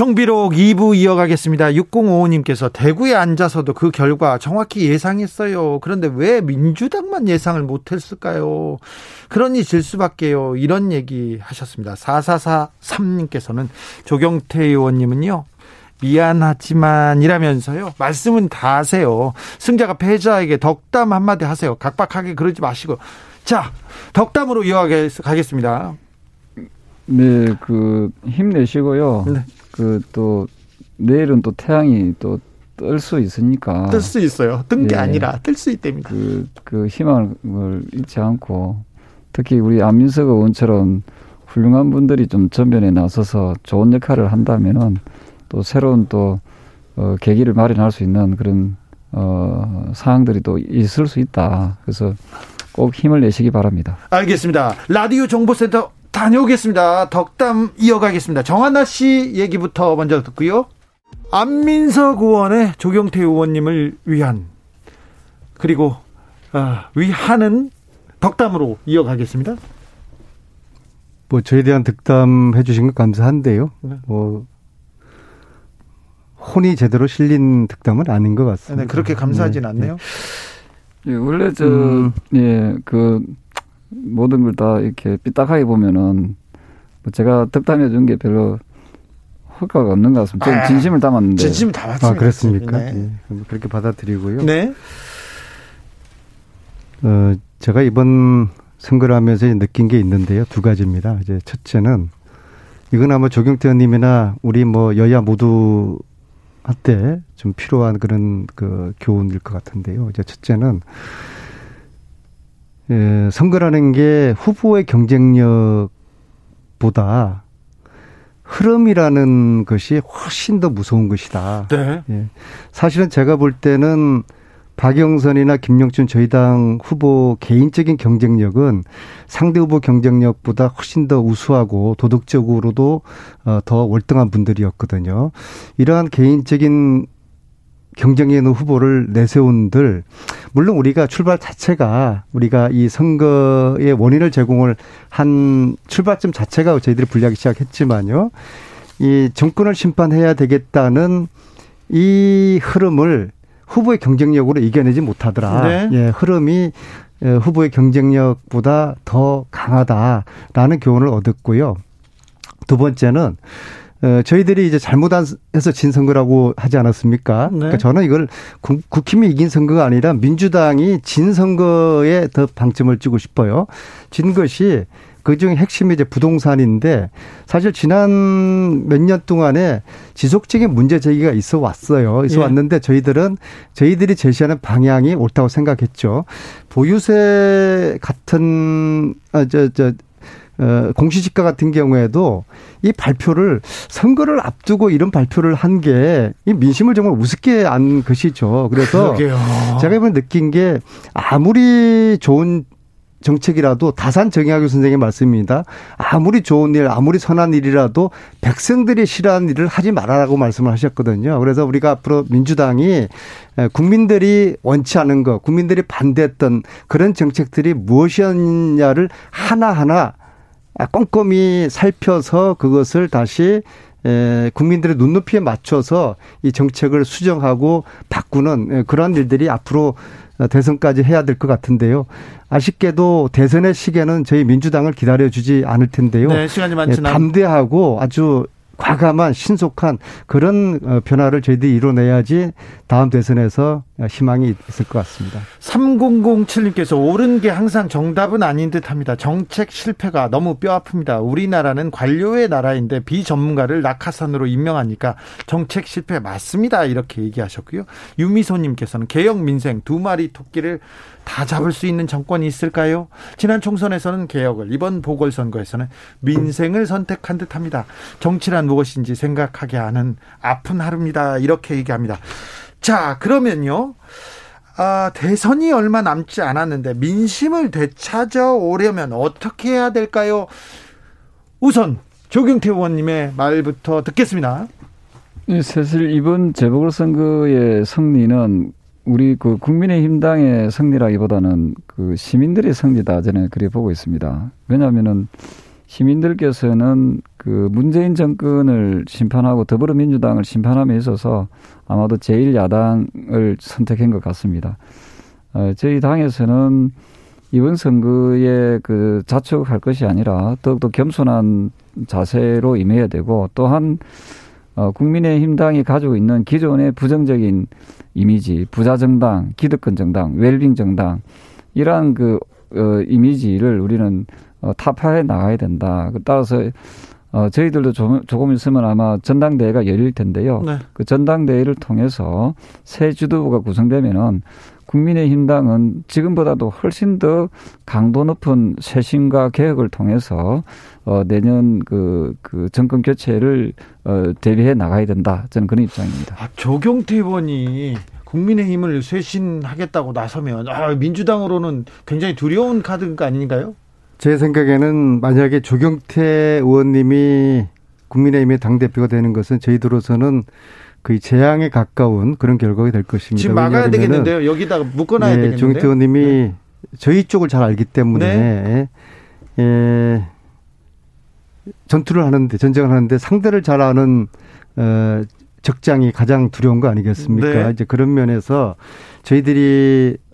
정비록 2부 이어가겠습니다. 6055님께서 대구에 앉아서도 그 결과 정확히 예상했어요. 그런데 왜 민주당만 예상을 못했을까요? 그러니 질 수밖에요. 이런 얘기 하셨습니다. 4443님께서는 조경태 의원님은요. 미안하지만 이라면서요. 말씀은 다 하세요. 승자가 패자에게 덕담 한마디 하세요. 각박하게 그러지 마시고. 자, 덕담으로 이어가겠습니다. 네, 그 힘내시고요. 네. 그 또 내일은 또 태양이 또 뜰 수 있으니까 뜰 수 있어요. 뜬게 예. 아니라 뜰 수 있답니다. 그, 그 희망을 잃지 않고 특히 우리 안민석 의원처럼 훌륭한 분들이 좀 전면에 나서서 좋은 역할을 한다면은 또 새로운 또 어, 계기를 마련할 수 있는 그런 어, 사항들이 또 있을 수 있다. 그래서 꼭 힘을 내시기 바랍니다. 알겠습니다. 라디오 정보센터 다녀오겠습니다. 덕담 이어가겠습니다. 정한나 씨 얘기부터 먼저 듣고요. 안민석 의원의 조경태 의원님을 위한 그리고 아, 위하는 덕담으로 이어가겠습니다. 뭐 저에 대한 덕담 해주신 것 감사한데요. 네. 뭐 혼이 제대로 실린 득담은 아닌 것 같습니다. 네, 그렇게 감사하진 네. 않네요. 예, 원래 저, 음. 예, 그, 모든 걸 다 이렇게 삐딱하게 보면은, 뭐 제가 득담해 준 게 별로 효과가 없는 것 같습니다. 아, 진심을 담았는데. 진심을 담았습니다. 아, 그렇습니까? 네. 예, 그렇게 받아들이고요. 네. 어, 제가 이번 선거를 하면서 느낀 게 있는데요. 두 가지입니다. 이제 첫째는, 이건 아마 조경태 의원님이나 우리 뭐 여야 모두 한때 좀 필요한 그런 그 교훈일 것 같은데요. 이제 첫째는 예, 선거라는 게 후보의 경쟁력보다 흐름이라는 것이 훨씬 더 무서운 것이다. 네. 예. 사실은 제가 볼 때는 박영선이나 김영춘 저희 당 후보 개인적인 경쟁력은 상대 후보 경쟁력보다 훨씬 더 우수하고 도덕적으로도 어, 더 월등한 분들이었거든요. 이러한 개인적인 경쟁에 있는 후보를 내세운들 물론 우리가 출발 자체가 우리가 이 선거의 원인을 제공을 한 출발점 자체가 저희들이 불리하기 시작했지만요. 이 정권을 심판해야 되겠다는 이 흐름을 후보의 경쟁력으로 이겨내지 못하더라. 네. 예, 흐름이 후보의 경쟁력보다 더 강하다라는 교훈을 얻었고요. 두 번째는 어, 저희들이 이제 잘못해서 진 선거라고 하지 않았습니까? 네. 그러니까 저는 이걸 국힘이 이긴 선거가 아니라 민주당이 진 선거에 더 방점을 찍고 싶어요. 진 것이 그 중에 핵심이 이제 부동산인데 사실 지난 몇 년 동안에 지속적인 문제 제기가 있어 왔어요. 있어 예. 왔는데 저희들은 저희들이 제시하는 방향이 옳다고 생각했죠. 보유세 같은 아 저저 어, 공시지가 같은 경우에도 이 발표를 선거를 앞두고 이런 발표를 한 게 이 민심을 정말 우습게 안 것이죠. 그래서 그러게요. 제가 이번 느낀 게 아무리 좋은 정책이라도 다산 정의학교 선생의 말씀입니다. 아무리 좋은 일, 아무리 선한 일이라도 백성들이 싫어하는 일을 하지 말아라고 말씀을 하셨거든요. 그래서 우리가 앞으로 민주당이 국민들이 원치 않은 것, 국민들이 반대했던 그런 정책들이 무엇이었냐를 하나하나 꼼꼼히 살펴서 그것을 다시 국민들의 눈높이에 맞춰서 이 정책을 수정하고 바꾸는 그러한 일들이 앞으로 대선까지 해야 될 것 같은데요. 아쉽게도 대선의 시계는 저희 민주당을 기다려주지 않을 텐데요. 네, 시간이 많지 예, 담대하고 아주 과감한 신속한 그런 어, 변화를 저희들이 이뤄내야지 다음 대선에서 희망이 있을 것 같습니다. 3007님께서 옳은 게 항상 정답은 아닌 듯 합니다. 정책 실패가 너무 뼈 아픕니다. 우리나라는 관료의 나라인데 비전문가를 낙하산으로 임명하니까 정책 실패 맞습니다. 이렇게 얘기하셨고요. 유미소님께서는 개혁 민생 두 마리 토끼를 다 잡을 수 있는 정권이 있을까요? 지난 총선에서는 개혁을, 이번 보궐선거에서는 민생을 선택한 듯 합니다. 정치란 무엇인지 생각하게 하는 아픈 하루입니다. 이렇게 얘기합니다. 자, 그러면요. 아, 대선이 얼마 남지 않았는데 민심을 되찾아 오려면 어떻게 해야 될까요? 우선 조경태 의원님의 말부터 듣겠습니다. 사실 이번 재보궐선거의 승리는 우리 그 국민의힘당의 승리라기보다는 그 시민들의 승리다 저는 그래 보고 있습니다. 왜냐하면은 시민들께서는 그 문재인 정권을 심판하고 더불어민주당을 심판함에 있어서 아마도 제1야당을 선택한 것 같습니다. 어, 저희 당에서는 이번 선거에 그 자축할 것이 아니라 더욱더 겸손한 자세로 임해야 되고 또한 어, 국민의힘 당이 가지고 있는 기존의 부정적인 이미지, 부자 정당, 기득권 정당, 웰빙 정당 이러한 그 어, 이미지를 우리는 어, 타파해 나가야 된다. 따라서 어, 저희들도 좀, 조금 있으면 아마 전당대회가 열릴 텐데요. 네. 그 전당대회를 통해서 새 지도부가 구성되면은 국민의힘당은 지금보다도 훨씬 더 강도 높은 쇄신과 개혁을 통해서 어, 내년 그, 그 정권 교체를 어, 대비해 나가야 된다. 저는 그런 입장입니다. 아, 조경태 의원이 국민의힘을 쇄신하겠다고 나서면 아, 민주당으로는 굉장히 두려운 카드가 아닌가요? 제 생각에는 만약에 조경태 의원님이 국민의힘의 당대표가 되는 것은 저희들로서는 거의 재앙에 가까운 그런 결과가 될 것입니다. 지금 막아야 되겠는데요. 여기다가 묶어놔야 네, 되겠는데요. 조경태 의원님이 네. 저희 쪽을 잘 알기 때문에 네. 예, 전투를 하는데 전쟁을 하는데 상대를 잘 아는 어, 적장이 가장 두려운 거 아니겠습니까? 네. 이제 그런 면에서 저희들이 어,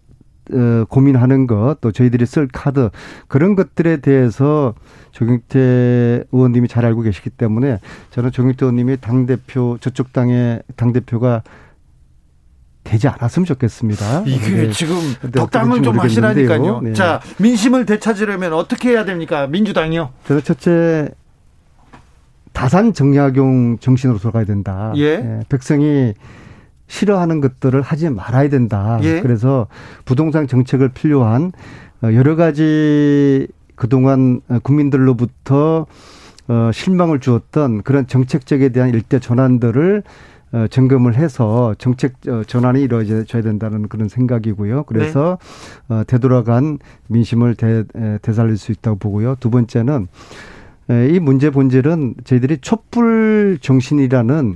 고민하는 것, 또 저희들이 쓸 카드, 그런 것들에 대해서 조경태 의원님이 잘 알고 계시기 때문에 저는 조경태 의원님이 당대표, 저쪽 당의 당대표가 되지 않았으면 좋겠습니다. 이게 네. 지금 덕담을 좀 하시라니까요. 네. 자, 민심을 되찾으려면 어떻게 해야 됩니까? 민주당이요? 저는 첫째, 다산 정약용 정신으로 돌아가야 된다. 예. 네. 백성이 싫어하는 것들을 하지 말아야 된다. 예. 그래서 부동산 정책을 필요한 어, 여러 가지 그동안 국민들로부터 어, 실망을 주었던 그런 정책적에 대한 일대 전환들을 어, 점검을 해서 정책 전환이 이루어져야 된다는 그런 생각이고요. 그래서 네. 되돌아간 민심을 되, 되살릴 수 있다고 보고요. 두 번째는 이 문제 본질은 저희들이 촛불 정신이라는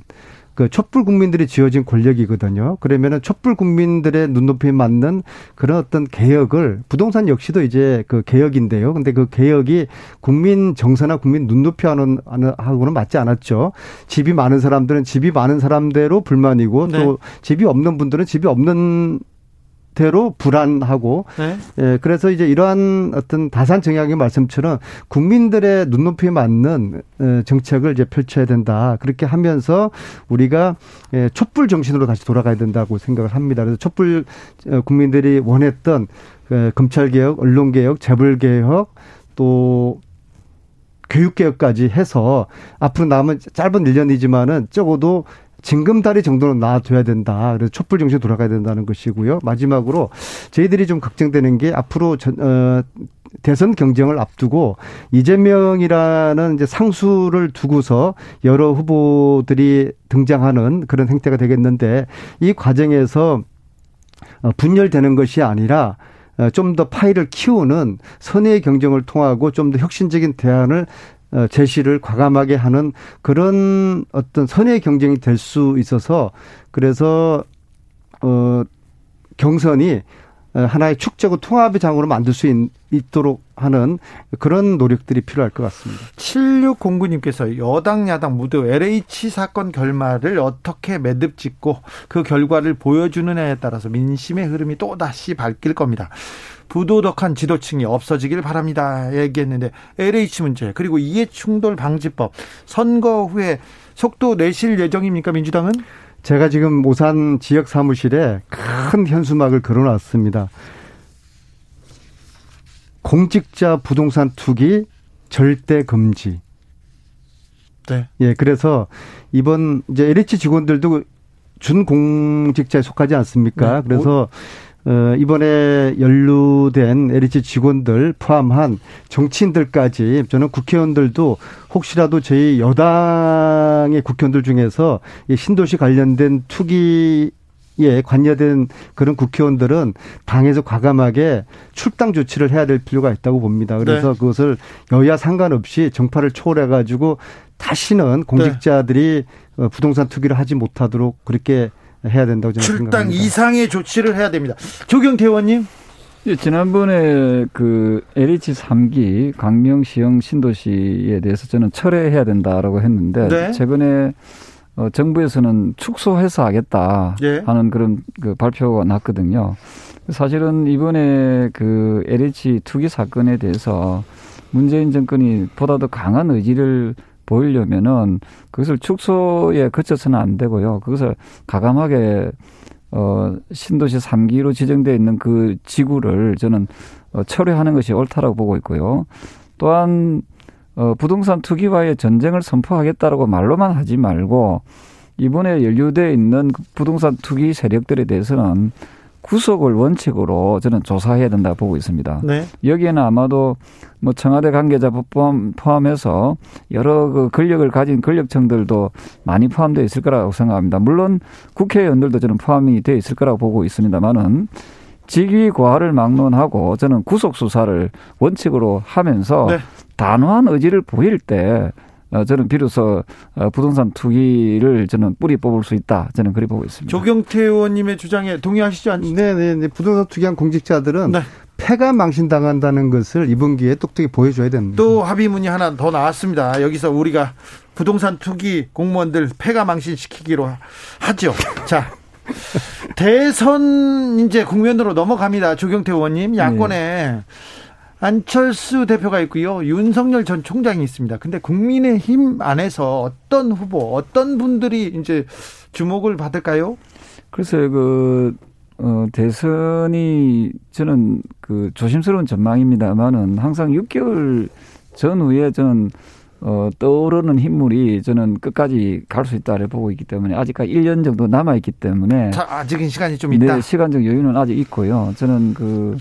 그 촛불 국민들이 지어진 권력이거든요. 그러면은 촛불 국민들의 눈높이에 맞는 그런 어떤 개혁을 부동산 역시도 이제 그 개혁인데요. 근데 그 개혁이 국민 정서나 국민 눈높이 하는 하고는 맞지 않았죠. 집이 많은 사람들은 집이 많은 사람대로 불만이고 네. 또 집이 없는 분들은 집이 없는 대로 불안하고 네. 예, 그래서 이제 이러한 어떤 다산 정약의 말씀처럼 국민들의 눈높이에 맞는 어, 정책을 이제 펼쳐야 된다. 그렇게 하면서 우리가 예, 촛불 정신으로 다시 돌아가야 된다고 생각을 합니다. 그래서 촛불 어, 국민들이 원했던 그 검찰 개혁, 언론 개혁, 재벌 개혁 또 교육개혁까지 해서 앞으로 남은 짧은 1년이지만은 적어도 징금다리 정도는 놔둬야 된다. 그래서 촛불 정신 돌아가야 된다는 것이고요. 마지막으로 저희들이 좀 걱정되는 게 앞으로 전, 어, 대선 경쟁을 앞두고 이재명이라는 이제 상수를 두고서 여러 후보들이 등장하는 그런 행태가 되겠는데 이 과정에서 어, 분열되는 것이 아니라 어, 좀더 파일을 키우는 선의의 경쟁을 통하고 좀 더 혁신적인 대안을 어, 제시를 과감하게 하는 그런 어떤 선의 경쟁이 될 수 있어서 그래서 어 경선이 하나의 축제고 통합의 장으로 만들 수 있, 도록 하는 그런 노력들이 필요할 것 같습니다. 7609님께서 여당 야당 모두 LH 사건 결말을 어떻게 매듭 짓고 그 결과를 보여주느냐에 따라서 민심의 흐름이 또다시 바뀔 겁니다. 부도덕한 지도층이 없어지길 바랍니다. 얘기했는데 LH 문제 그리고 이해충돌 방지법 선거 후에 속도 내실 예정입니까 민주당은? 제가 지금 모산 지역 사무실에 큰 현수막을 걸어놨습니다. 공직자 부동산 투기 절대 금지. 네. 예, 그래서 이번 이제 LH 직원들도 준공직자에 속하지 않습니까? 네. 그래서 어, 이번에 연루된 LH 직원들 포함한 정치인들까지 저는 국회의원들도 혹시라도 저희 여당의 국회의원들 중에서 이 신도시 관련된 투기 에 관여된 그런 국회의원들은 당에서 과감하게 출당 조치를 해야 될 필요가 있다고 봅니다. 그래서 네. 그것을 여야 상관없이 정파를 초월해 가지고 다시는 공직자들이 네. 부동산 투기를 하지 못하도록 그렇게 해야 된다고 저는 출당 생각합니다. 이상의 조치를 해야 됩니다. 조경태 의원님. 예, 지난번에 그 LH 3기 강명시형 신도시에 대해서 저는 철회해야 된다라고 했는데 네. 최근에 어, 정부에서는 축소해서 하겠다 예. 하는 그런 그 발표가 났거든요. 사실은 이번에 그 LH 투기 사건에 대해서 문재인 정권이 보다 더 강한 의지를 보이려면은 그것을 축소에 그쳐서는 안 되고요. 그것을 가감하게 어 신도시 3기로 지정되어 있는 그 지구를 저는 어, 철회하는 것이 옳다라고 보고 있고요. 또한 어, 부동산 투기와의 전쟁을 선포하겠다라고 말로만 하지 말고 이번에 연루돼 있는 부동산 투기 세력들에 대해서는 구속을 원칙으로 저는 조사해야 된다 고 보고 있습니다. 네. 여기에는 아마도 뭐 청와대 관계자 포함, 포함해서 여러 그 권력을 가진 권력층들도 많이 포함되어 있을 거라고 생각합니다. 물론 국회의원들도 저는 포함이 되어 있을 거라고 보고 있습니다만은 직위 과를 막론하고 저는 구속 수사를 원칙으로 하면서 네. 단호한 의지를 보일 때 어, 저는 비로소 어, 부동산 투기를 저는 뿌리 뽑을 수 있다. 저는 그리 보고 있습니다. 조경태 의원님의 주장에 동의하시죠? 네, 네, 네. 부동산 투기한 공직자들은 네. 폐가 망신당한다는 것을 이번 기회에 똑똑히 보여줘야 됩니다. 또 합의문이 하나 더 나왔습니다. 여기서 우리가 부동산 투기 공무원들 폐가 망신시키기로 하죠. 자, 대선 이제 국면으로 넘어갑니다. 조경태 의원님 야권에 네. 안철수 대표가 있고요. 윤석열 전 총장이 있습니다. 근데 국민의힘 안에서 어떤 후보, 어떤 분들이 이제 주목을 받을까요? 글쎄요, 그, 어, 대선이 저는 그 조심스러운 전망입니다만은 항상 6개월 전후에 저는 어, 떠오르는 인물이 저는 끝까지 갈 수 있다를 보고 있기 때문에 아직까지 1년 정도 남아있기 때문에. 자, 아직은 시간이 좀 있다. 네, 시간적 여유는 아직 있고요. 저는 그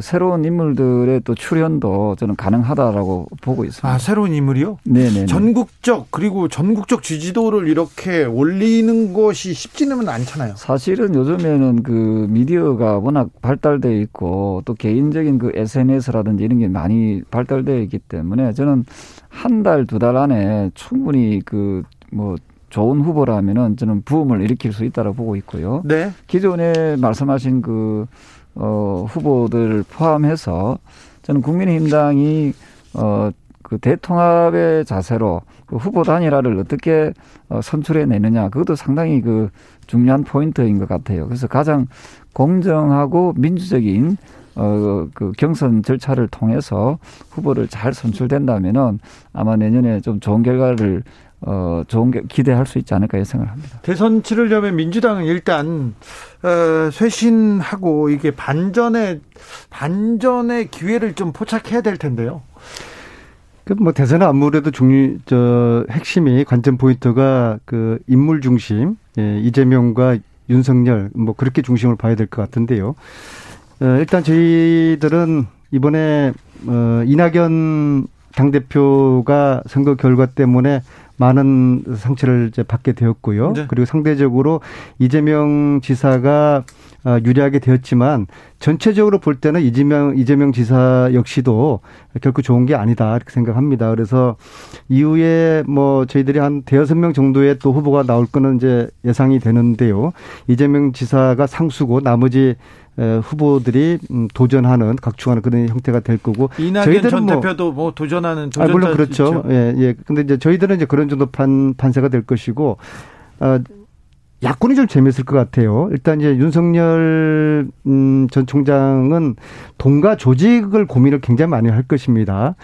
새로운 인물들의 또 출연도 저는 가능하다라고 보고 있습니다. 아, 새로운 인물이요? 네네. 전국적 그리고 전국적 지지도를 이렇게 올리는 것이 쉽지는 않잖아요. 사실은 요즘에는 그 미디어가 워낙 발달돼 있고 또 개인적인 그 SNS라든지 이런 게 많이 발달되어 있기 때문에 저는 한 달, 두달 안에 충분히 그뭐 좋은 후보라면은 저는 부음을 일으킬 수 있다고 보고 있고요. 네. 기존에 말씀하신 그 어, 후보들 포함해서 저는 국민의힘당이 어, 그 대통합의 자세로 그 후보 단일화를 어떻게 어, 선출해 내느냐 그것도 상당히 그 중요한 포인트인 것 같아요. 그래서 가장 공정하고 민주적인 어, 그 경선 절차를 통해서 후보를 잘 선출된다면은 아마 내년에 좀 좋은 결과를 어, 좋은 게 기대할 수 있지 않을까 예상을 합니다. 대선 치르려면 민주당은 일단 어, 쇄신하고 이게 반전의 반전의 기회를 좀 포착해야 될 텐데요. 그뭐 대선은 아무래도 중요 저 핵심이 관전 포인트가 그 인물 중심 예, 이재명과 윤석열 뭐 그렇게 중심을 봐야 될 것 같은데요. 어, 일단 저희들은 이번에 어, 이낙연 당 대표가 선거 결과 때문에 많은 상처를 이제 받게 되었고요. 네. 그리고 상대적으로 이재명 지사가 아, 유리하게 되었지만 전체적으로 볼 때는 이재명 이재명 지사 역시도 결코 좋은 게 아니다 이렇게 생각합니다. 그래서 이후에 뭐 저희들이 한 대여섯 명 정도의 또 후보가 나올 거는 이제 예상이 되는데요. 이재명 지사가 상수고 나머지 후보들이 음, 도전하는 각축하는 그런 형태가 될 거고 이낙연 전 뭐, 대표도 뭐 도전하는 도전자 아, 물론 그렇죠. 있죠. 예, 예. 근데 이제 저희들은 이제 그런 정도 판 판세가 될 것이고 어, 야권이 좀 재미있을 것 같아요. 일단 이제 윤석열 음, 전 총장은 동가 조직을 고민을 굉장히 많이 할 것입니다.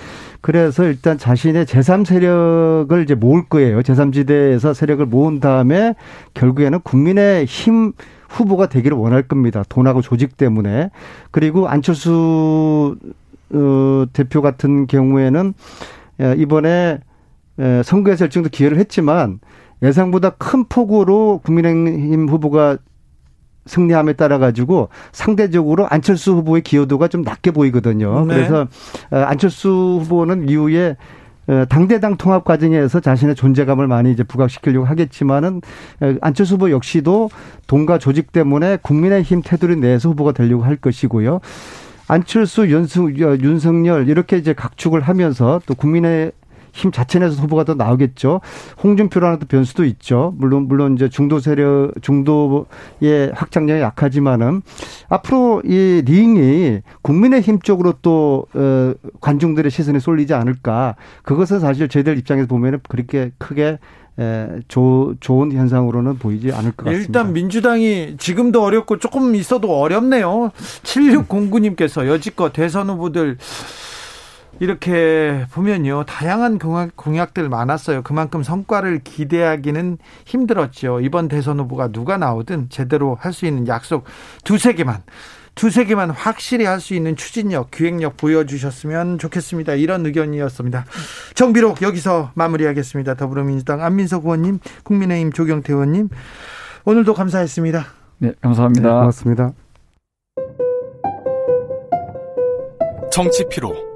그래서 일단 자신의 제3 세력을 이제 모을 거예요. 제3지대에서 세력을 모은 다음에 결국에는 국민의 힘 후보가 되기를 원할 겁니다. 돈하고 조직 때문에. 그리고 안철수 어, 대표 같은 경우에는 이번에 선거에서 일정도 기여를 했지만 예상보다 큰 폭으로 국민의힘 후보가 승리함에 따라 가지고 상대적으로 안철수 후보의 기여도가 좀 낮게 보이거든요. 네. 그래서 안철수 후보는 이후에 어, 당대당 통합 과정에서 자신의 존재감을 많이 이제 부각시키려고 하겠지만은 어, 안철수 후보 역시도 동가 조직 때문에 국민의힘 테두리 내에서 후보가 되려고 할 것이고요. 안철수, 윤승, 윤석열 이렇게 이제 각축을 하면서 또 국민의 힘 자체 내에서 후보가 더 나오겠죠. 홍준표라는 또 변수도 있죠. 물론 물론 이제 중도 세력 중도의 확장력이 약하지만은 앞으로 이 링이 국민의 힘 쪽으로 또 어, 관중들의 시선이 쏠리지 않을까. 그것은 사실 저희들 입장에서 보면은 그렇게 크게 에, 조, 좋은 현상으로는 보이지 않을 것 같습니다. 일단 민주당이 지금도 어렵고 조금 있어도 어렵네요. 7609님께서 여지껏 대선 후보들 이렇게 보면요. 다양한 공약, 들 많았어요. 그만큼 성과를 기대하기는 힘들었죠. 이번 대선 후보가 누가 나오든 제대로 할 수 있는 약속 두세 개만 두세 개만 확실히 할 수 있는 추진력, 기획력 보여주셨으면 좋겠습니다. 이런 의견이었습니다. 정비록 여기서 마무리하겠습니다. 더불어민주당 안민석 의원님, 국민의힘 조경태 의원님, 오늘도 감사했습니다. 네, 감사합니다. 네, 고맙습니다. 정치 피로.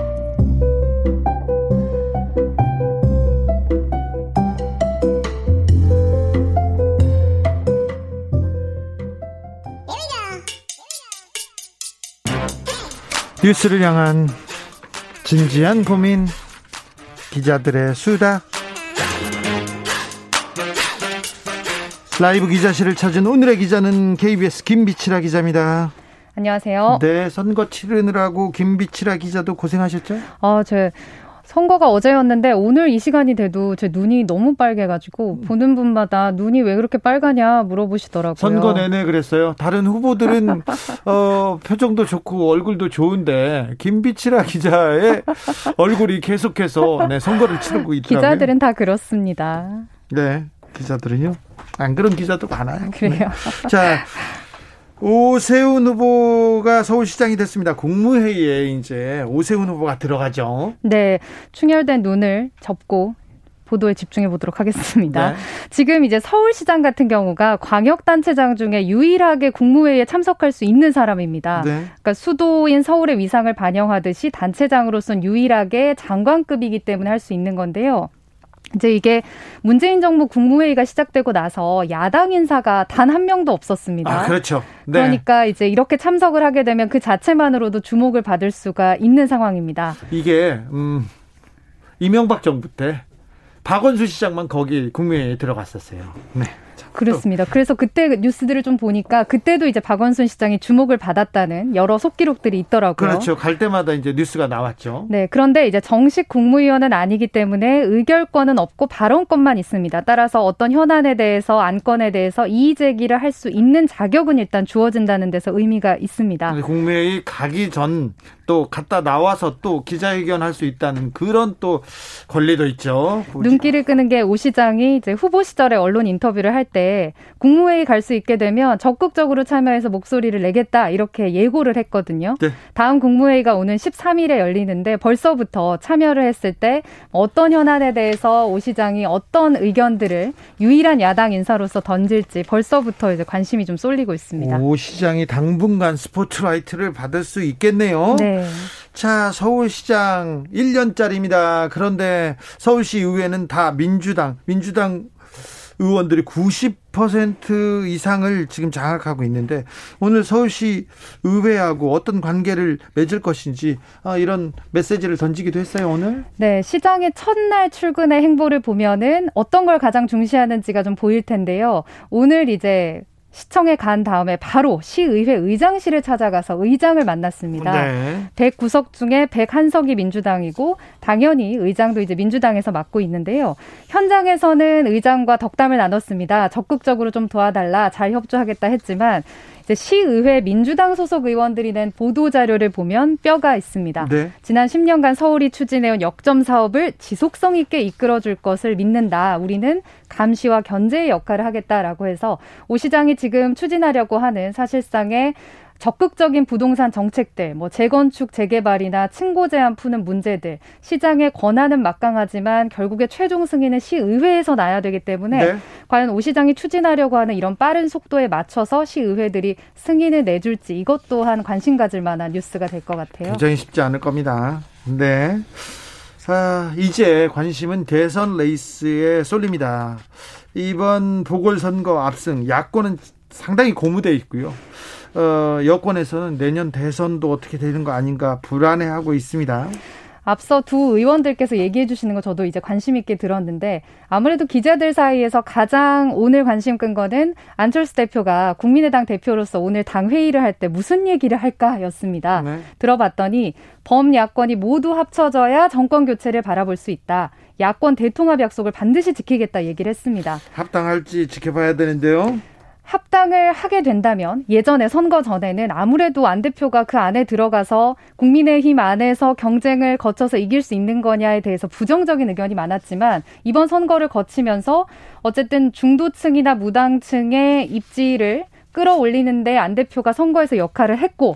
뉴스를 향한 진지한 고민 기자들의 수다 라이브 기자실을 찾은 오늘의 기자는 KBS 김비치라 기자입니다. 안녕하세요. 네, 선거 치르느라고 김비치라 기자도 고생하셨죠? 아, 제 선거가 어제였는데 오늘 이 시간이 돼도 제 눈이 너무 빨개가지고 음. 보는 분마다 눈이 왜 그렇게 빨가냐 물어보시더라고요. 선거 내내 그랬어요. 다른 후보들은 어, 표정도 좋고 얼굴도 좋은데 김비치라 기자의 얼굴이 계속해서 네, 선거를 치르고 있더라고요. 기자들은 다 그렇습니다. 네, 기자들은요. 안 그런 기자도 많아요. 그래요. 네. 자, 오세훈 후보가 서울시장이 됐습니다. 국무회의에 이제 오세훈 후보가 들어가죠. 네. 충혈된 눈을 접고 보도에 집중해 보도록 하겠습니다. 네. 지금 이제 서울시장 같은 경우가 광역단체장 중에 유일하게 국무회의에 참석할 수 있는 사람입니다. 네. 그러니까 수도인 서울의 위상을 반영하듯이 단체장으로선 유일하게 장관급이기 때문에 할 수 있는 건데요. 이제 이게 문재인 정부 국무회의가 시작되고 나서 야당 인사가 단 한 명도 없었습니다. 아, 그렇죠. 네. 그러니까 이제 이렇게 참석을 하게 되면 그 자체만으로도 주목을 받을 수가 있는 상황입니다. 이게 음 이명박 정부 때 박원순 시장만 거기 국무회의에 들어갔었어요. 네. 그렇습니다. 그래서 그때 뉴스들을 좀 보니까 그때도 이제 박원순 시장이 주목을 받았다는 여러 속기록들이 있더라고요. 그렇죠. 갈 때마다 이제 뉴스가 나왔죠. 네. 그런데 이제 정식 국무위원은 아니기 때문에 의결권은 없고 발언권만 있습니다. 따라서 어떤 현안에 대해서 안건에 대해서 이의 제기를 할 수 있는 자격은 일단 주어진다는 데서 의미가 있습니다. 국무회의 가기 전 또 갔다 나와서 또 기자회견 할 수 있다는 그런 또 권리도 있죠. 눈길을 끄는 게 오 시장이 이제 후보 시절에 언론 인터뷰를 할때 때 국무회의 갈 수 있게 되면 적극적으로 참여해서 목소리를 내겠다 이렇게 예고를 했거든요. 네. 다음 국무회의가 오는 13일에 열리는데 벌써부터 참여를 했을 때 어떤 현안에 대해서 오 시장이 어떤 의견들을 유일한 야당 인사로서 던질지 벌써부터 이제 관심이 좀 쏠리고 있습니다. 오 시장이 당분간 스포트라이트를 받을 수 있겠네요. 네. 자, 서울시장 1년짜리입니다. 그런데 서울시 의회는 다 민주당, 민주당 의원들이 90% 이상을 지금 장악하고 있는데 오늘 서울시 의회하고 어떤 관계를 맺을 것인지 아, 이런 메시지를 던지기도 했어요 오늘. 네, 시장의 첫날 출근의 행보를 보면은 어떤 걸 가장 중시하는지가 좀 보일 텐데요. 오늘 이제 시청에 간 다음에 바로 시의회 의장실을 찾아가서 의장을 만났습니다. 네. 100구석 중에 101석이 민주당이고 당연히 의장도 이제 민주당에서 맡고 있는데요. 현장에서는 의장과 덕담을 나눴습니다. 적극적으로 좀 도와달라, 잘 협조하겠다 했지만 시의회 민주당 소속 의원들이 낸 보도 자료를 보면 뼈가 있습니다. 네. 지난 10년간 서울이 추진해온 역점 사업을 지속성 있게 이끌어줄 것을 믿는다. 우리는 감시와 견제의 역할을 하겠다라고 해서 오 시장이 지금 추진하려고 하는 사실상의 적극적인 부동산 정책들, 뭐 재건축, 재개발이나 층고 제한 푸는 문제들, 시장의 권한은 막강하지만 결국에 최종 승인은 시의회에서 나야 되기 때문에 네. 과연 오 시장이 추진하려고 하는 이런 빠른 속도에 맞춰서 시의회들이 승인을 내줄지 이것 또한 관심 가질 만한 뉴스가 될 것 같아요. 굉장히 쉽지 않을 겁니다. 네. 자, 이제 관심은 대선 레이스에 쏠립니다. 이번 보궐선거 압승, 야권은 상당히 고무돼 있고요. 어, 여권에서는 내년 대선도 어떻게 되는 거 아닌가 불안해하고 있습니다. 앞서 두 의원들께서 얘기해 주시는 거 저도 이제 관심 있게 들었는데 아무래도 기자들 사이에서 가장 오늘 관심 끈 거는 안철수 대표가 국민의당 대표로서 오늘 당 회의를 할 때 무슨 얘기를 할까였습니다. 네. 들어봤더니 범 야권이 모두 합쳐져야 정권 교체를 바라볼 수 있다. 야권 대통합 약속을 반드시 지키겠다 얘기를 했습니다. 합당할지 지켜봐야 되는데요. 합당을 하게 된다면 예전에 선거 전에는 아무래도 안 대표가 그 안에 들어가서 국민의힘 안에서 경쟁을 거쳐서 이길 수 있는 거냐에 대해서 부정적인 의견이 많았지만 이번 선거를 거치면서 어쨌든 중도층이나 무당층의 입지를 끌어올리는데 안 대표가 선거에서 역할을 했고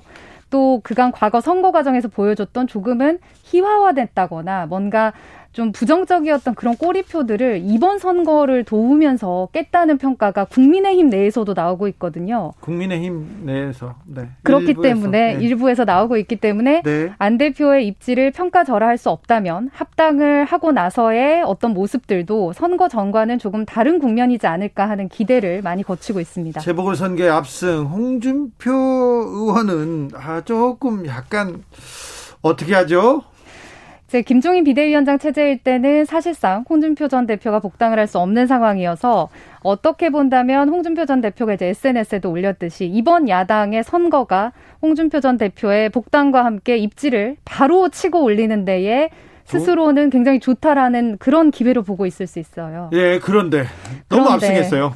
또 그간 과거 선거 과정에서 보여줬던 조금은 희화화됐다거나 뭔가 좀 부정적이었던 그런 꼬리표들을 이번 선거를 도우면서 깼다는 평가가 국민의힘 내에서도 나오고 있거든요. 국민의힘 내에서. 네. 그렇기 일부에서, 때문에 네. 일부에서 나오고 있기 때문에 네. 안 대표의 입지를 평가절하할 수 없다면 합당을 하고 나서의 어떤 모습들도 선거 전과는 조금 다른 국면이지 않을까 하는 기대를 많이 거치고 있습니다. 재보궐선거에 압승 홍준표 의원은 아 조금 약간 어떻게 하죠? 제 김종인 비대위원장 체제일 때는 사실상 홍준표 전 대표가 복당을 할 수 없는 상황이어서 어떻게 본다면 홍준표 전 대표가 이제 SNS에도 올렸듯이 이번 야당의 선거가 홍준표 전 대표의 복당과 함께 입지를 바로 치고 올리는 데에 스스로는 굉장히 좋다라는 그런 기회로 보고 있을 수 있어요. 예, 그런데 너무 그런데 압승했어요.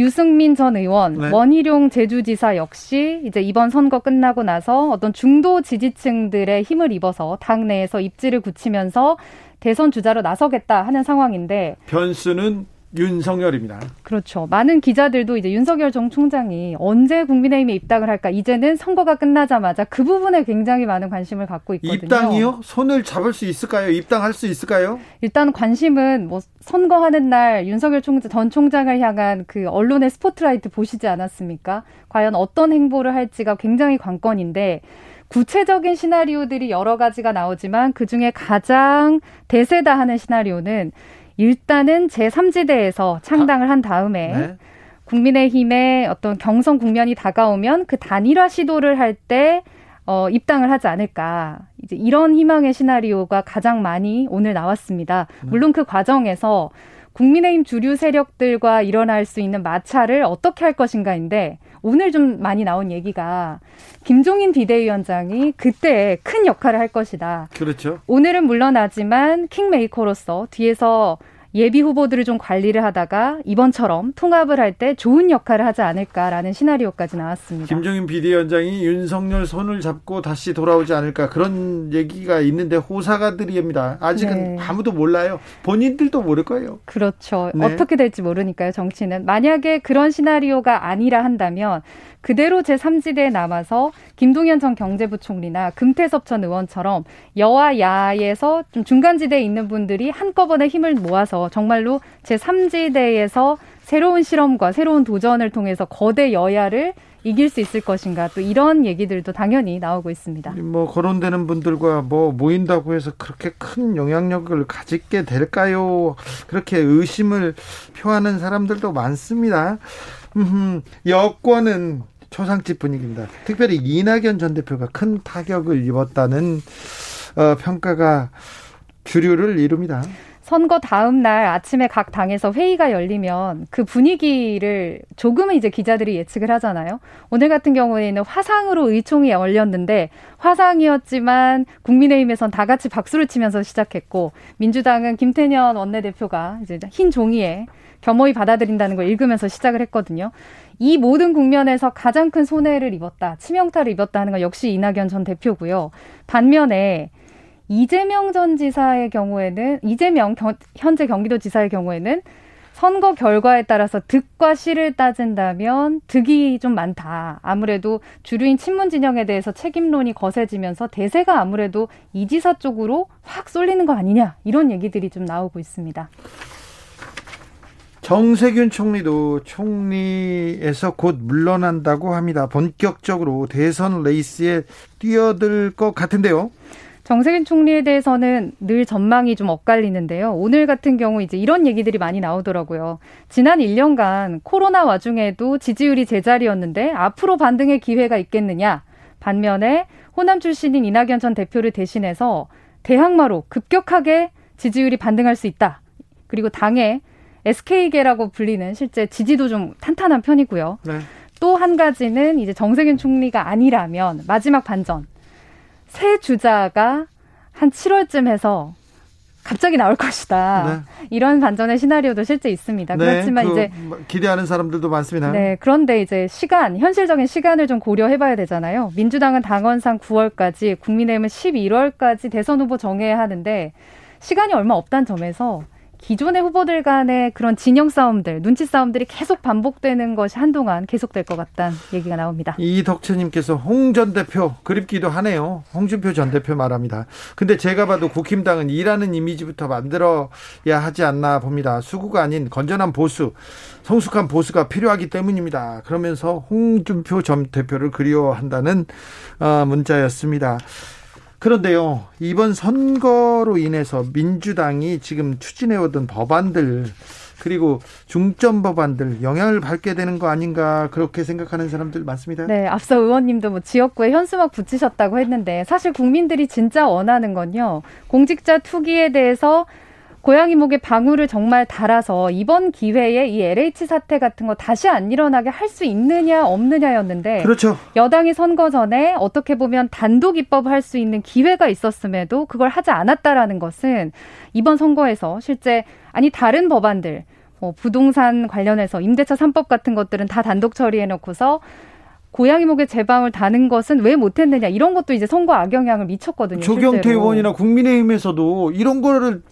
유승민 전 의원, 네. 원희룡 제주지사 역시 이제 이번 선거 끝나고 나서 어떤 중도 지지층들의 힘을 입어서 당 내에서 입지를 굳히면서 대선 주자로 나서겠다 하는 상황인데 변수는 윤석열입니다. 그렇죠. 많은 기자들도 이제 윤석열 전 총장이 언제 국민의힘에 입당을 할까 이제는 선거가 끝나자마자 그 부분에 굉장히 많은 관심을 갖고 있거든요. 입당이요? 손을 잡을 수 있을까요? 입당할 수 있을까요? 일단 관심은 뭐 선거하는 날 윤석열 총장, 전 총장을 향한 그 언론의 스포트라이트 보시지 않았습니까? 과연 어떤 행보를 할지가 굉장히 관건인데 구체적인 시나리오들이 여러 가지가 나오지만 그 중에 가장 대세다 하는 시나리오는 일단은 제3지대에서 창당을 한 다음에 네. 국민의힘의 어떤 경선 국면이 다가오면 그 단일화 시도를 할 때 어, 입당을 하지 않을까. 이제 이런 희망의 시나리오가 가장 많이 오늘 나왔습니다. 네. 물론 그 과정에서 국민의힘 주류 세력들과 일어날 수 있는 마찰을 어떻게 할 것인가인데 오늘 좀 많이 나온 얘기가 김종인 비대위원장이 그때 큰 역할을 할 것이다. 그렇죠. 오늘은 물러나지만 킹메이커로서 뒤에서 예비 후보들을 좀 관리를 하다가 이번처럼 통합을 할 때 좋은 역할을 하지 않을까라는 시나리오까지 나왔습니다. 김종인 비대위원장이 윤석열 손을 잡고 다시 돌아오지 않을까 그런 얘기가 있는데 호사가들입니다. 아직은 네. 아무도 몰라요. 본인들도 모를 거예요. 그렇죠. 네. 어떻게 될지 모르니까요. 정치는 만약에 그런 시나리오가 아니라 한다면 그대로 제3지대에 남아서 김동연 전 경제부총리나 금태섭 전 의원처럼 여와 야에서 좀 중간지대에 있는 분들이 한꺼번에 힘을 모아서 정말로 제3지대에서 새로운 실험과 새로운 도전을 통해서 거대 여야를 이길 수 있을 것인가 또 이런 얘기들도 당연히 나오고 있습니다. 뭐 거론되는 분들과 뭐 모인다고 해서 그렇게 큰 영향력을 가지게 될까요? 그렇게 의심을 표하는 사람들도 많습니다. 여권은 초상집 분위기입니다. 특별히 이낙연 전 대표가 큰 타격을 입었다는 어, 평가가 주류를 이룹니다. 선거 다음 날 아침에 각 당에서 회의가 열리면 그 분위기를 조금은 이제 기자들이 예측을 하잖아요. 오늘 같은 경우에는 화상으로 의총이 열렸는데 화상이었지만 국민의힘에선 다 같이 박수를 치면서 시작했고 민주당은 김태년 원내대표가 이제 흰 종이에 겸허히 받아들인다는 걸 읽으면서 시작을 했거든요. 이 모든 국면에서 가장 큰 손해를 입었다, 치명타를 입었다 하는 건 역시 이낙연 전 대표고요. 반면에 이재명 전 지사의 경우에는 이재명 경, 현재 경기도지사의 경우에는 선거 결과에 따라서 득과 실을 따진다면 득이 좀 많다. 아무래도 주류인 친문 진영에 대해서 책임론이 거세지면서 대세가 아무래도 이 지사 쪽으로 확 쏠리는 거 아니냐 이런 얘기들이 좀 나오고 있습니다. 정세균 총리도 총리에서 곧 물러난다고 합니다. 본격적으로 대선 레이스에 뛰어들 것 같은데요. 정세균 총리에 대해서는 늘 전망이 좀 엇갈리는데요. 오늘 같은 경우 이제 이런 얘기들이 많이 나오더라고요. 지난 1년간 코로나 와중에도 지지율이 제자리였는데 앞으로 반등의 기회가 있겠느냐. 반면에 호남 출신인 이낙연 전 대표를 대신해서 대항마로 급격하게 지지율이 반등할 수 있다. 그리고 당에 SK계라고 불리는 실제 지지도 좀 탄탄한 편이고요. 네. 또한 가지는 이제 정세균 총리가 아니라면 마지막 반전. 새 주자가 한 7월쯤 해서 갑자기 나올 것이다. 네. 이런 반전의 시나리오도 실제 있습니다. 네, 그렇지만 그 이제 기대하는 사람들도 많습니다. 네, 그런데 이제 시간, 현실적인 시간을 좀 고려해봐야 되잖아요. 민주당은 당원상 9월까지, 국민의힘은 11월까지 대선 후보 정해야 하는데 시간이 얼마 없다는 점에서 기존의 후보들 간의 그런 진영 싸움들, 눈치 싸움들이 계속 반복되는 것이 한동안 계속될 것 같다는 얘기가 나옵니다. 이덕채님께서 홍 전 대표 그립기도 하네요. 홍준표 전 대표 말합니다. 근데 제가 봐도 국힘당은 일하는 이미지부터 만들어야 하지 않나 봅니다. 수구가 아닌 건전한 보수, 성숙한 보수가 필요하기 때문입니다. 그러면서 홍준표 전 대표를 그리워한다는 어, 문자였습니다. 그런데요, 이번 선거로 인해서 민주당이 지금 추진해오던 법안들, 그리고 중점 법안들 영향을 받게 되는 거 아닌가 그렇게 생각하는 사람들 많습니다. 네, 앞서 의원님도 뭐 지역구에 현수막 붙이셨다고 했는데 사실 국민들이 진짜 원하는 건요. 공직자 투기에 대해서 고양이 목에 방울을 정말 달아서 이번 기회에 이 LH 사태 같은 거 다시 안 일어나게 할 수 있느냐 없느냐였는데 그렇죠. 여당이 선거 전에 어떻게 보면 단독 입법할 수 있는 기회가 있었음에도 그걸 하지 않았다라는 것은 이번 선거에서 실제 아니 다른 법안들 뭐 부동산 관련해서 임대차 3법 같은 것들은 다 단독 처리해 놓고서 고양이 목에 제방을 다는 것은 왜 못했느냐 이런 것도 이제 선거 악영향을 미쳤거든요. 조경태 실제로. 의원이나 국민의힘에서도 이런 거를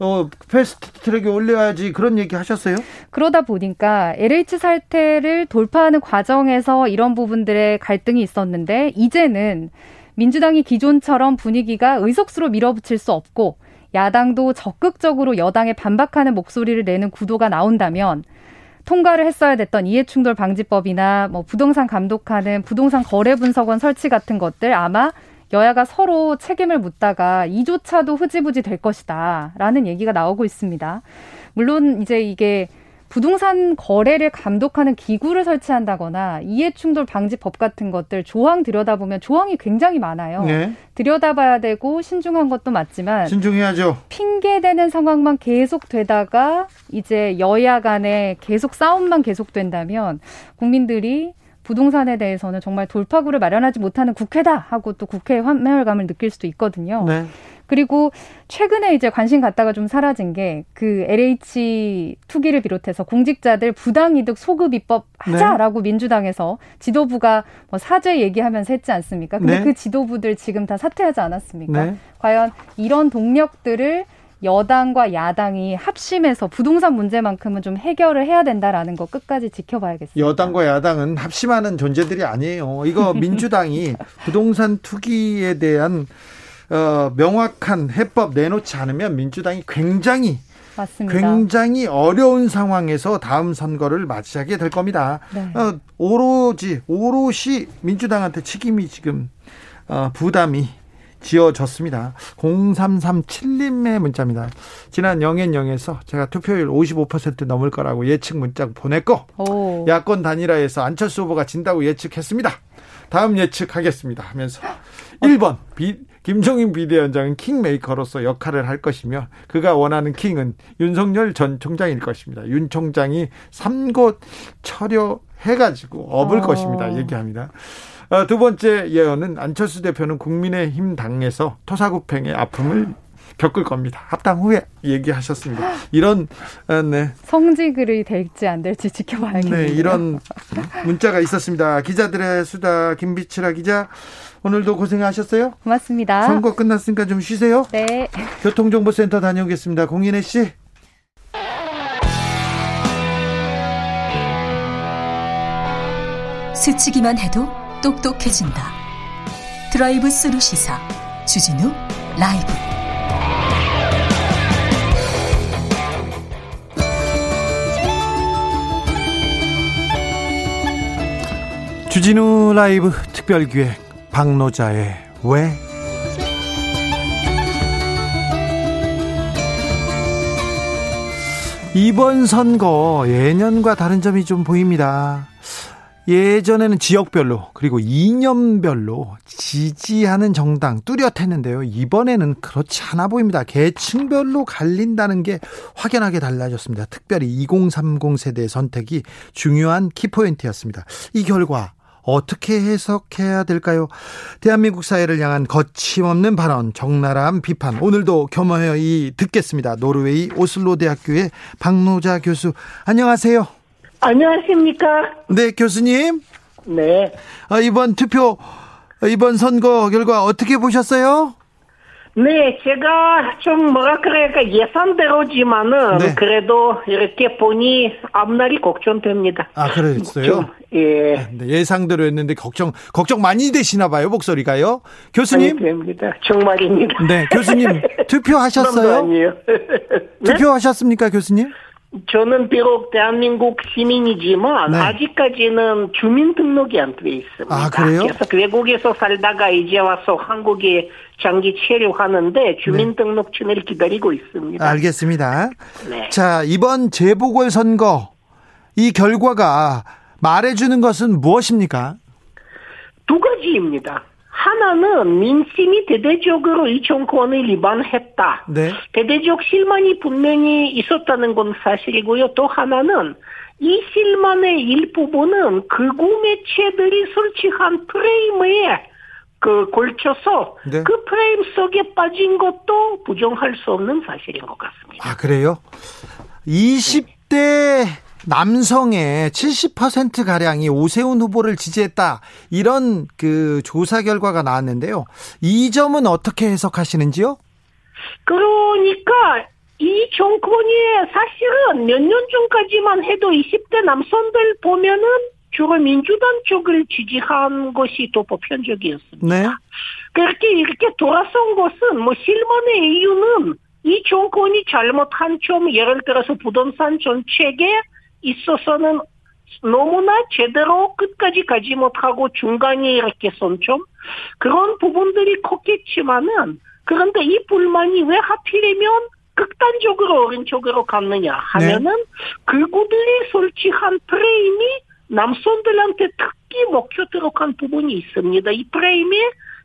어, 패스트 트랙에 올려야지 그런 얘기 하셨어요? 그러다 보니까 LH 사태를 돌파하는 과정에서 이런 부분들의 갈등이 있었는데 이제는 민주당이 기존처럼 분위기가 의석수로 밀어붙일 수 없고 야당도 적극적으로 여당에 반박하는 목소리를 내는 구도가 나온다면 통과를 했어야 됐던 이해충돌 방지법이나 뭐 부동산 감독하는 부동산 거래 분석원 설치 같은 것들 아마 여야가 서로 책임을 묻다가 이조차도 흐지부지 될 것이다. 라는 얘기가 나오고 있습니다. 물론 이제 이게 부동산 거래를 감독하는 기구를 설치한다거나 이해충돌 방지법 같은 것들 조항 들여다보면 조항이 굉장히 많아요. 네. 들여다봐야 되고 신중한 것도 맞지만 신중해야죠. 핑계대는 상황만 계속 되다가 이제 여야 간에 계속 싸움만 계속된다면 국민들이 부동산에 대해서는 정말 돌파구를 마련하지 못하는 국회다 하고 또 국회의 환멸감을 느낄 수도 있거든요. 네. 그리고 최근에 이제 관심 갖다가 좀 사라진 게 그 LH 투기를 비롯해서 공직자들 부당이득 소급 입법 하자라고 네. 민주당에서 지도부가 뭐 사죄 얘기하면서 했지 않습니까? 근데 네. 그 지도부들 지금 다 사퇴하지 않았습니까? 네. 과연 이런 동력들을 여당과 야당이 합심해서 부동산 문제만큼은 좀 해결을 해야 된다라는 거 끝까지 지켜봐야겠습니다. 여당과 야당은 합심하는 존재들이 아니에요. 이거 민주당이 부동산 투기에 대한 어, 명확한 해법 내놓지 않으면 민주당이 굉장히 맞습니다. 굉장히 어려운 상황에서 다음 선거를 맞이하게 될 겁니다. 네. 어, 오로지 오롯이 민주당한테 책임이 지금 어, 부담이 지어졌습니다. 0337님의 문자입니다. 지난 영앤영에서 제가 투표율 55% 넘을 거라고 예측 문자 보냈고 오. 야권 단일화에서 안철수 후보가 진다고 예측했습니다. 다음 예측하겠습니다 하면서 1번 비, 김종인 비대위원장은 킹메이커로서 역할을 할 것이며 그가 원하는 킹은 윤석열 전 총장일 것입니다. 윤 총장이 삼곳 처려 해가지고 업을 어. 것입니다. 얘기합니다. 어, 두 번째 예언은 안철수 대표는 국민의힘 당에서 토사구팽의 아픔을 겪을 겁니다. 합당 후에 얘기하셨습니다. 이런 어, 네. 성지글이 될지 안 될지 지켜봐야겠네요. 네, 이런 문자가 있었습니다. 기자들의 수다 김비치라 기자 오늘도 고생하셨어요. 고맙습니다. 선거 끝났으니까 좀 쉬세요. 네. 교통정보센터 다녀오겠습니다. 공인혜 씨. 스치기만 해도 똑똑해진다. 드라이브 스루 시사 주진우 라이브 주진우 라이브 특별기획 박노자의 왜 이번 선거 예년과 다른 점이 좀 보입니다. 예전에는 지역별로 그리고 이념별로 지지하는 정당 뚜렷했는데요. 이번에는 그렇지 않아 보입니다. 계층별로 갈린다는 게 확연하게 달라졌습니다. 특별히 2030 세대의 선택이 중요한 키포인트였습니다. 이 결과 어떻게 해석해야 될까요? 대한민국 사회를 향한 거침없는 발언, 적나라한 비판. 오늘도 겸허히 듣겠습니다. 노르웨이 오슬로 대학교의 박노자 교수. 안녕하세요. 안녕하십니까? 네, 교수님. 네. 아, 이번 투표, 이번 선거 결과 어떻게 보셨어요? 네, 제가 좀 뭐라 그럴까 예상대로지만은 네. 그래도 이렇게 보니 앞날이 걱정됩니다. 아, 그랬어요? 좀, 예. 네, 예상대로 했는데 걱정, 걱정 많이 되시나 봐요, 목소리가요. 교수님? 됩니다. 정말입니다. 네, 교수님, 투표하셨어요? 아니에요. 네? 투표하셨습니까, 교수님? 저는 비록 대한민국 시민이지만 네. 아직까지는 주민등록이 안 돼 있습니다. 아, 그래요? 그래서 외국에서 살다가 이제 와서 한국에 장기 체류하는데 주민등록증을 기다리고 있습니다. 알겠습니다. 네. 자, 이번 재보궐선거, 이 결과가 말해주는 것은 무엇입니까? 두 가지입니다. 하나는 민심이 대대적으로 이 정권을 위반했다. 네. 대대적 실망이 분명히 있었다는 건 사실이고요. 또 하나는 이 실망의 일부분은 극우 매체들이 설치한 프레임에 그 걸쳐서 네. 그 프레임 속에 빠진 것도 부정할 수 없는 사실인 것 같습니다. 아, 그래요? 20대 남성의 70% 가량이 오세훈 후보를 지지했다. 이런 그 조사 결과가 나왔는데요. 이 점은 어떻게 해석하시는지요? 그러니까 이 정권이 사실은 몇 년 전까지만 해도 20대 남성들 보면은 주로 민주당 쪽을 지지한 것이 더 보편적이었습니다. 네. 그렇게 이렇게 돌아선 것은 뭐 실망의 이유는 이 정권이 잘못한 점 예를 들어서 부동산 정책에 있어서는 너무나 제대로 끝까지 가지 못하고 중간에 이렇게 선점 그런 부분들이 컸겠지만은 그런데 이 불만이 왜 하필이면 극단적으로 오른쪽으로 갔느냐 하면은 그구들이 설치한 프레임이 남성들한테 특히 먹혀 들어간 부분이 있습니다. 이 프레임이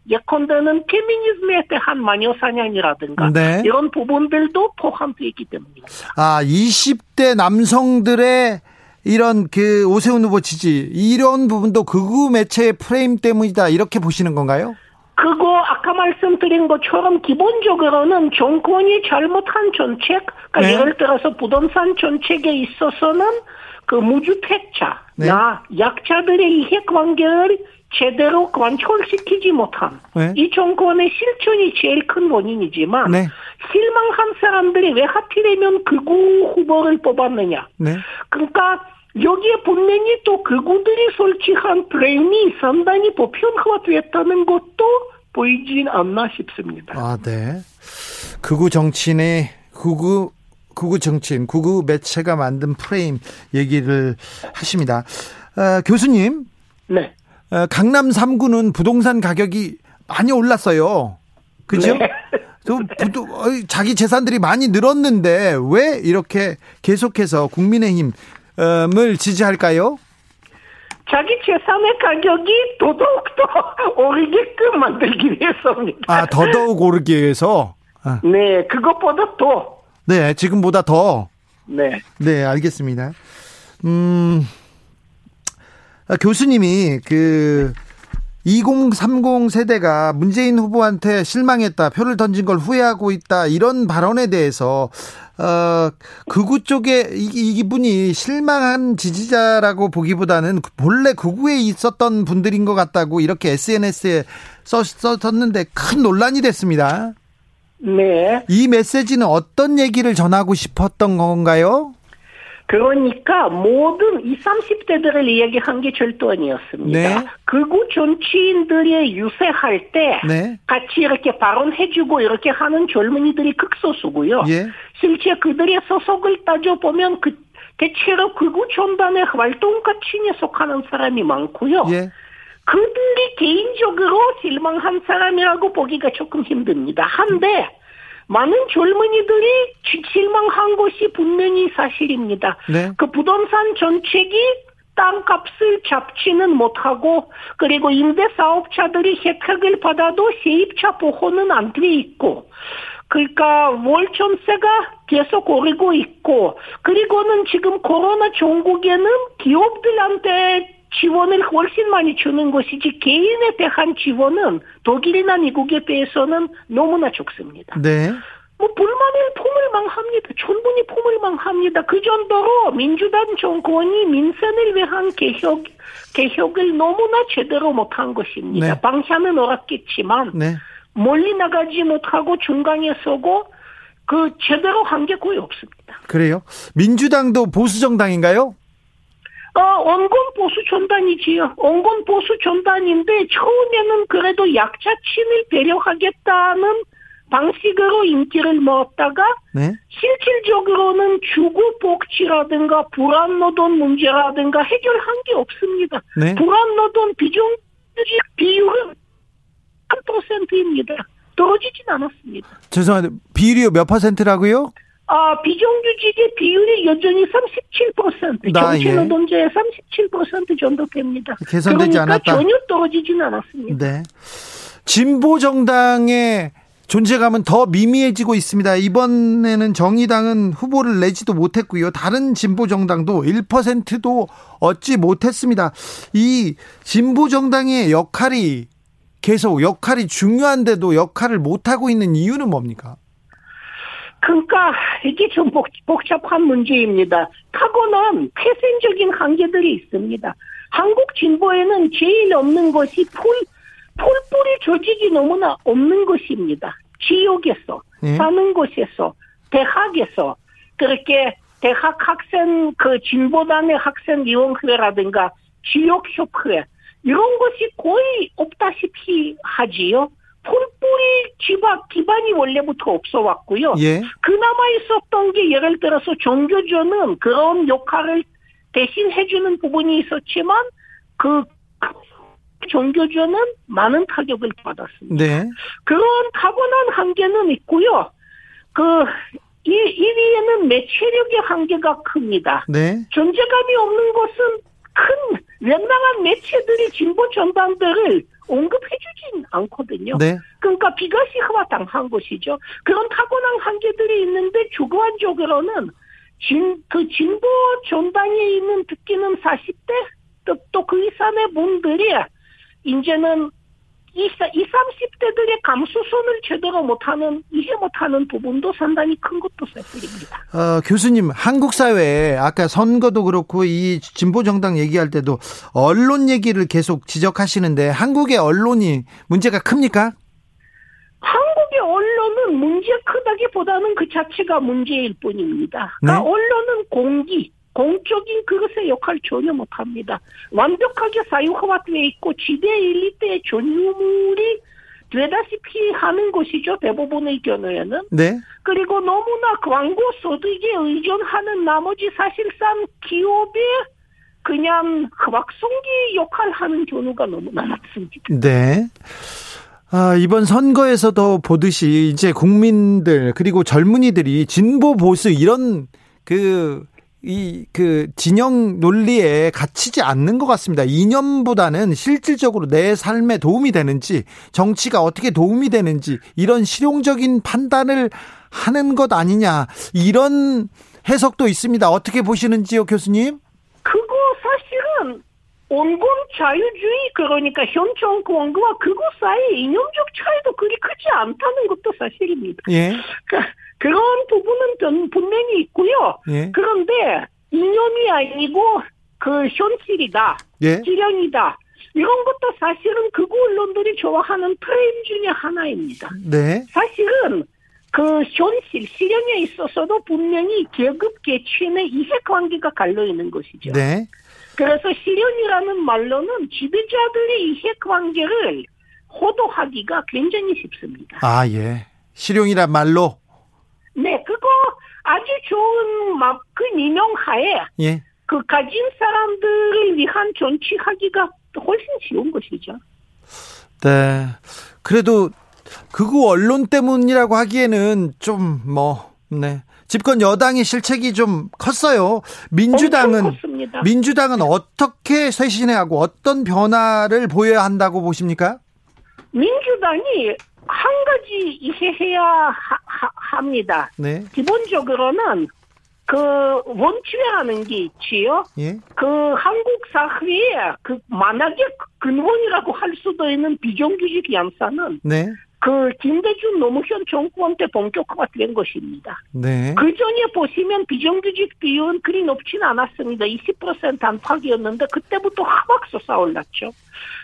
예컨대는 페미니즘에 대한 마녀 사냥이라든가 네. 이런 부분들도 포함되어 있기 때문입니다. 아, 20대 남성들의 이런 그 오세훈 후보 지지, 이런 부분도 극우 매체의 프레임 때문이다. 이렇게 보시는 건가요? 그거 아까 말씀드린 것처럼 기본적으로는 정권이 잘못한 정책, 그러니까 네. 예를 들어서 부동산 정책에 있어서는 그 무주택자, 네. 나 약자들의 이해관계를 제대로 관철시키지 못한 네. 이 정권의 실천이 제일 큰 원인이지만 네. 실망한 사람들이 왜 하필이면 극우 후보를 뽑았느냐? 네. 그러니까 여기에 분명히 또 극우들이 설치한 프레임이 상당히 보편화됐다는 것도 보이진 않나 싶습니다. 아, 네. 극우 정치인의 극우 극우 정치인, 극우 매체가 만든 프레임 얘기를 하십니다. 어, 교수님, 네. 어, 강남 3구는 부동산 가격이 많이 올랐어요. 그죠? 네. 또 부도, 어이, 자기 재산들이 많이 늘었는데 왜 이렇게 계속해서 국민의힘을 지지할까요? 자기 재산의 가격이 더더욱 더 오르게끔 만들기 위해서입니다. 아, 더더욱 오르기 위해서. 아, 네, 그것보다 더. 네, 지금보다 더. 네. 네, 알겠습니다. 음, 아, 교수님이 그 2030 세대가 문재인 후보한테 실망했다, 표를 던진 걸 후회하고 있다, 이런 발언에 대해서, 어, 극우 쪽에 이, 이분이 실망한 지지자라고 보기보다는 본래 극우에 있었던 분들인 것 같다고 이렇게 SNS에 써, 썼는데 큰 논란이 됐습니다. 네. 이 메시지는 어떤 얘기를 전하고 싶었던 건가요? 그러니까 모든 20, 30대들을 이야기한 게 절도 아니었습니다. 네. 극우 정치인들이 유세할 때 네. 같이 이렇게 발언해주고 이렇게 하는 젊은이들이 극소수고요. 예. 실제 그들의 소속을 따져보면 그 대체로 극우 전단의 활동가층에 속하는 사람이 많고요. 예. 그들이 개인적으로 실망한 사람이라고 보기가 조금 힘듭니다. 한데 많은 젊은이들이 지- 실망한 것이 분명히 사실입니다. 네. 그 부동산 정책이 땅값을 잡지는 못하고 그리고 임대 사업자들이 혜택을 받아도 세입자 보호는 안 돼 있고 그러니까 월점세가 계속 오르고 있고 그리고는 지금 코로나 종국에는 기업들한테 지원을 훨씬 많이 주는 것이지 개인에 대한 지원은 독일이나 미국에 비해서는 너무나 적습니다. 네. 뭐 불만을 포물망합니다. 충분히 포물망합니다. 그 정도로 민주당 정권이 민생을 위한 개혁 개혁을 너무나 제대로 못한 것입니다. 네. 방향은 옳았겠지만 네. 멀리 나가지 못하고 중간에 서고 그 제대로 한 게 거의 없습니다. 그래요. 민주당도 보수 정당인가요? 어, 원건 보수 전단이지요. 원건 보수 전단인데 처음에는 그래도 약자층을 배려하겠다는 방식으로 인기를 모았다가 네. 실질적으로는 주거 복지라든가 불안 노동 문제라든가 해결한 게 없습니다. 네. 불안 노동 비정규직 비율은 3%입니다. 떨어지진 않았습니다. 죄송한데 비율이 몇 퍼센트라고요? 아, 비정규직의 비율이 여전히 37%, 나, 예. 정치 노동자의 37% 정도 됩니다. 개선되지 그러니까 않았다. 전혀 떨어지진 않았습니다. 네. 진보 정당의 존재감은 더 미미해지고 있습니다. 이번에는 정의당은 후보를 내지도 못했고요. 다른 진보 정당도 1%도 얻지 못했습니다. 이 진보 정당의 역할이 계속 역할이 중요한데도 역할을 못하고 있는 이유는 뭡니까? 그러니까 이게 좀 복, 복잡한 문제입니다. 타고난 태생적인 한계들이 있습니다. 한국 진보에는 제일 없는 것이 풀, 풀뿌리 조직이 너무나 없는 것입니다. 지역에서, 예. 사는 곳에서, 대학에서, 그렇게 대학 학생, 그 진보단의 학생위원회라든가 지역협회, 이런 것이 거의 없다시피 하지요. 풀뿌리 지박 기반이 원래부터 없어 왔고요. 예. 그나마 있었던 게 예를 들어서 종교조는 그런 역할을 대신 해주는 부분이 있었지만 그 종교조는 많은 타격을 받았습니다. 네. 그런 타고난 한계는 있고요. 그, 이, 1위에는 매체력의 한계가 큽니다. 네. 존재감이 없는 것은 큰, 웬만한 매체들이 진보 전반들을 언급해주진 않거든요. 네. 그러니까 비가시화 당한 것이죠. 그런 타고난 한계들이 있는데 주관적으로는 진, 그 진보 전당에 있는 특히는 40대 또 그 이상의 분들이 이제는 이 20, 30대들의 감수성을 제대로 못하는, 이해 못하는 부분도 상당히 큰 것도 사실입니다. 어, 교수님, 한국 사회에 아까 선거도 그렇고 이 진보 정당 얘기할 때도 언론 얘기를 계속 지적하시는데 한국의 언론이 문제가 큽니까? 한국의 언론은 문제 크다기보다는 그 자체가 문제일 뿐입니다. 네. 그러니까 언론은 공기, 공적인 그것의 역할 전혀 못합니다. 완벽하게 사유화돼 있고 지대 일리대의 전유물이 되다시피 하는 것이죠. 대부분의 경우에는. 네. 그리고 너무나 광고 소득에 의존하는 나머지 사실상 기업의 그냥 흑박송기 역할 하는 경우가 너무나 많습니다. 네. 아, 이번 선거에서도 보듯이 이제 국민들 그리고 젊은이들이 진보 보수 이런 그 이 그 진영 논리에 갇히지 않는 것 같습니다. 이념보다는 실질적으로 내 삶에 도움이 되는지 정치가 어떻게 도움이 되는지 이런 실용적인 판단을 하는 것 아니냐 이런 해석도 있습니다. 어떻게 보시는지요, 교수님? 그거 사실은 온건 자유주의 그러니까 현 정권과 그거 사이 이념적 차이도 그리 크지 않다는 것도 사실입니다. 예, 그러니까 그런 부분은 분- 분명히 있고요. 예, 그런데 이념이 아니고 그 현실이다, 예, 지령이다. 이런 것도 사실은 극우 언론들이 좋아하는 프레임 중에 하나입니다. 네, 사실은 그 현실 실현에 있어서도 분명히 계급 계층의 이해관계가 갈려 있는 것이죠. 네. 그래서 실현이라는 말로는 지배자들의 이해관계를 호도하기가 굉장히 쉽습니다. 아, 예. 실용이란 말로? 네, 그거 아주 좋은 막 그 인용하에 예. 그 가진 사람들을 위한 정치하기가 훨씬 쉬운 것이죠. 네. 그래도 극우 언론 때문이라고 하기에는 좀 뭐, 네. 집권 여당의 실책이 좀 컸어요. 민주당은. 민주당은 어떻게 쇄신해하고 어떤 변화를 보여야 한다고 보십니까? 민주당이 한 가지 이해해야 하- 하- 합니다. 네. 기본적으로는 그 원칙이라는 게 있지요. 예. 그 한국 사회의 그 만약에 근원이라고 할 수도 있는 비정규직 양사는 네. 그 김대중 노무현 정권 때 본격화된 것입니다. 네. 그 전에 보시면 비정규직 비율은 그리 높진 않았습니다. 20% 안팎이었는데 그때부터 확 솟아올랐죠.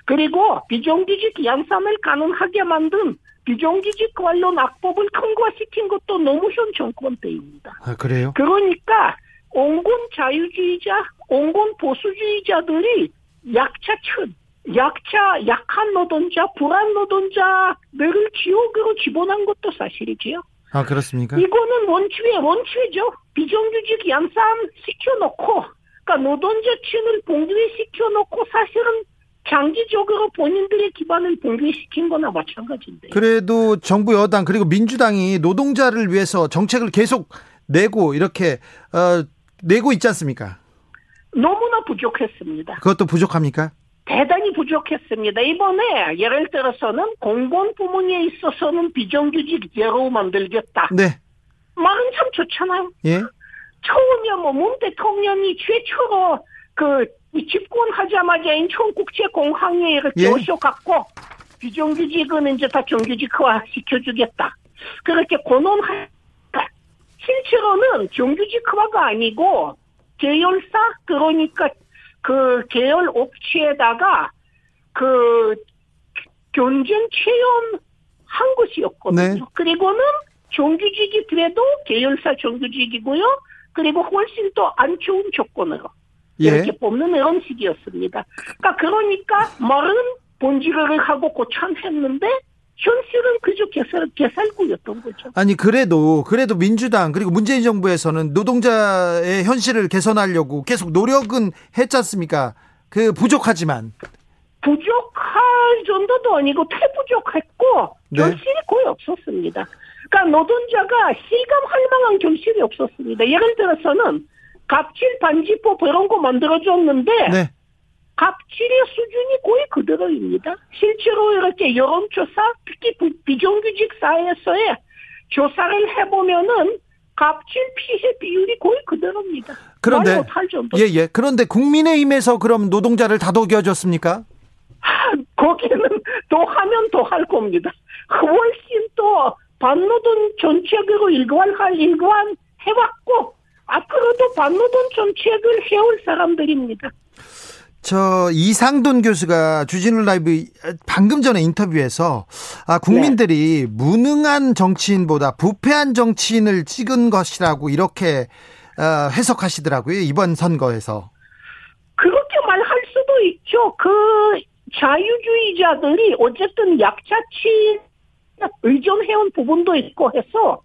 그리고 비정규직 양산을 가능하게 만든 비정규직 관련 악법을 통과시킨 것도 노무현 정권 때입니다. 아, 그래요? 그러니까 온건 자유주의자, 온건 보수주의자들이 약자층, 약자, 약한 노동자, 불안 노동자들을 지옥으로 집어넣은 것도 사실이지요. 아, 그렇습니까? 이거는 원칙의 원칙이죠. 비정규직 양산 시켜놓고, 그러니까 노동자층을 봉쇄시켜놓고 사실은 장기적으로 본인들의 기반을 붕괴시킨 거나 마찬가지인데. 그래도 정부 여당 그리고 민주당이 노동자를 위해서 정책을 계속 내고 이렇게 어, 내고 있지 않습니까? 너무나 부족했습니다. 그것도 부족합니까? 대단히 부족했습니다. 이번에 예를 들어서는 공무원 부문에 있어서는 비정규직 제로 만들겠다. 네. 말은 참 좋잖아요. 예. 처음에 뭐문 대통령이 최초로 그 집권하자마자 인천국제공항에 이렇게 예. 오셔갖고 비정규직은 이제 다 정규직화 시켜주겠다. 그렇게 권원하 실제로는 정규직화가 아니고 계열사 그러니까 그 계열 업체에다가 그 견전 채용한 것이었거든요. 네. 그리고는 정규직이 그래도 계열사 정규직이고요. 그리고 훨씬 더 안 좋은 조건으로 예. 이렇게 뽑는 이런 식이었습니다. 그러니까 그러니까 말은 본질을 하고 고참했는데 현실은 그저 개살, 개살구였던 거죠. 아니 그래도 그래도 민주당 그리고 문재인 정부에서는 노동자의 현실을 개선하려고 계속 노력은 했지 않습니까? 그 부족하지만 부족할 정도도 아니고 태부족했고 네. 결실이 거의 없었습니다. 그러니까 노동자가 실감할 만한 결실이 없었습니다. 예를 들어서는 갑질 반지법 이런 거 만들어줬는데 네. 갑질의 수준이 거의 그대로입니다. 실제로 이렇게 여론조사, 특히 부- 비정규직 사회에서의 조사를 해보면은 갑질 피해 비율이 거의 그대로입니다. 그런데 정도. 예, 예. 그런데 국민의힘에서 그럼 노동자를 다독여 줬습니까? 거기는 더 하면 더 할 겁니다. 훨씬 또 반노동 정책으로 일관할 일관 해왔고 앞으로도 반노동 정책을 해올 사람들입니다. 저 이상돈 교수가 주진우 라이브 방금 전에 인터뷰에서 아 국민들이 무능한 정치인보다 부패한 정치인을 찍은 것이라고 이렇게 어, 해석하시더라고요 이번 선거에서 그렇게 말할 수도 있죠. 그 자유주의자들이 어쨌든 약자치 의존해온 부분도 있고 해서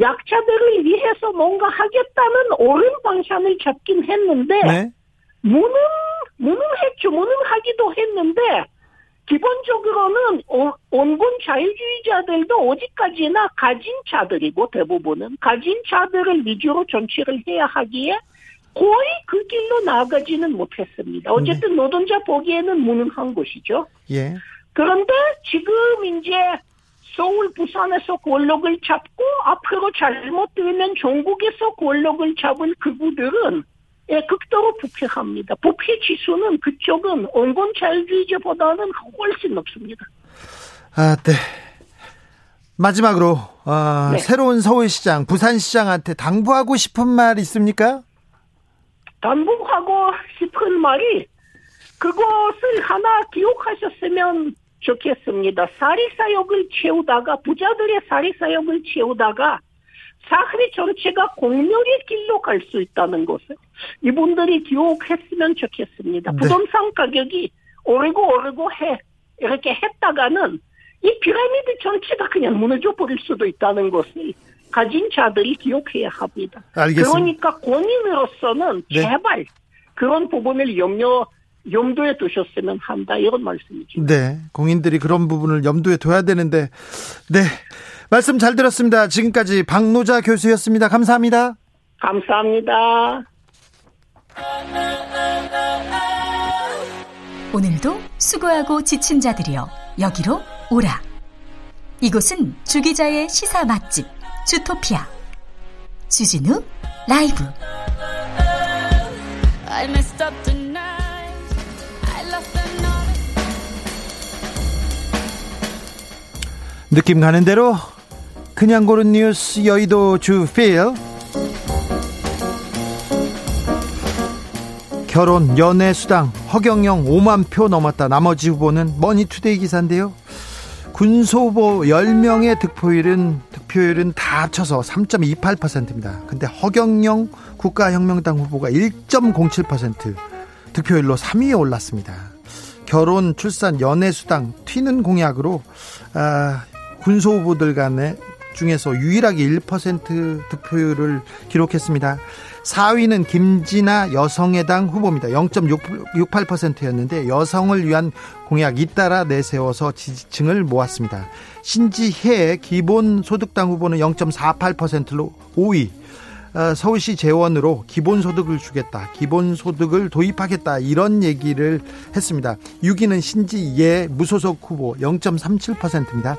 약자들을 위해서 뭔가 하겠다는 옳은 방향을 잡긴 했는데 네 무능 무능했죠. 무능하기도 했는데 기본적으로는 온- 온건 자유주의자들도 어디까지나 가진 자들이고 대부분은 가진 자들을 위주로 정치를 해야 하기에 거의 그 길로 나아가지는 못했습니다. 어쨌든 노동자 보기에는 무능한 것이죠. 예. 그런데 지금 이제 서울, 부산에서 권력을 잡고 앞으로 잘못되면 전국에서 권력을 잡을 그구들은 예, 극도로 부패합니다. 부패 지수는 그쪽은 온건 자유주의자보다는 훨씬 높습니다. 아, 네. 마지막으로 아, 네. 새로운 서울시장, 부산시장한테 당부하고 싶은 말 있습니까? 반복하고 싶은 말이 그것을 하나 기억하셨으면 좋겠습니다. 사리사욕을 채우다가 부자들의 사리사욕을 채우다가 사회 전체가 공멸의 길로 갈 수 있다는 것을 이분들이 기억했으면 좋겠습니다. 네. 부동산 가격이 오르고 오르고 해 이렇게 했다가는 이 피라미드 전체가 그냥 무너져 버릴 수도 있다는 것을 가진 자들이 기억해야 합니다. 알겠습니다. 그러니까 권인으로서는 네. 제발 그런 부분을 염려 염두에 두셨으면 한다 이런 말씀이죠. 네, 공인들이 그런 부분을 염두에 둬야 되는데, 네. 말씀 잘 들었습니다. 지금까지 박노자 교수였습니다. 감사합니다. 감사합니다. 오늘도 수고하고 지친 자들이여 여기로 오라. 이곳은 주기자의 시사 맛집 주토피아 주진우 라이브 느낌 가는 대로 그냥 고른 뉴스 여의도 주필. 결혼 연애 수당 허경영 5만 표 넘었다. 나머지 후보는 머니투데이 기사인데요. 군소 후보 10명의 득표율은 득표율은 다 합쳐서 3.28%입니다. 근데 허경영 국가혁명당 후보가 1.07% 득표율로 3위에 올랐습니다. 결혼 출산 연애 수당 튀는 공약으로 아, 군소 후보들 간에 중에서 유일하게 1% 득표율을 기록했습니다. 4위는 김진아 여성의당 후보입니다. 0.68%였는데 여성을 위한 공약 잇따라 내세워서 지지층을 모았습니다. 신지혜 기본소득당 후보는 0.48%로 5위. 어, 서울시 재원으로 기본소득을 주겠다, 기본소득을 도입하겠다 이런 얘기를 했습니다. 6위는 신지예 무소속 후보 0.37%입니다.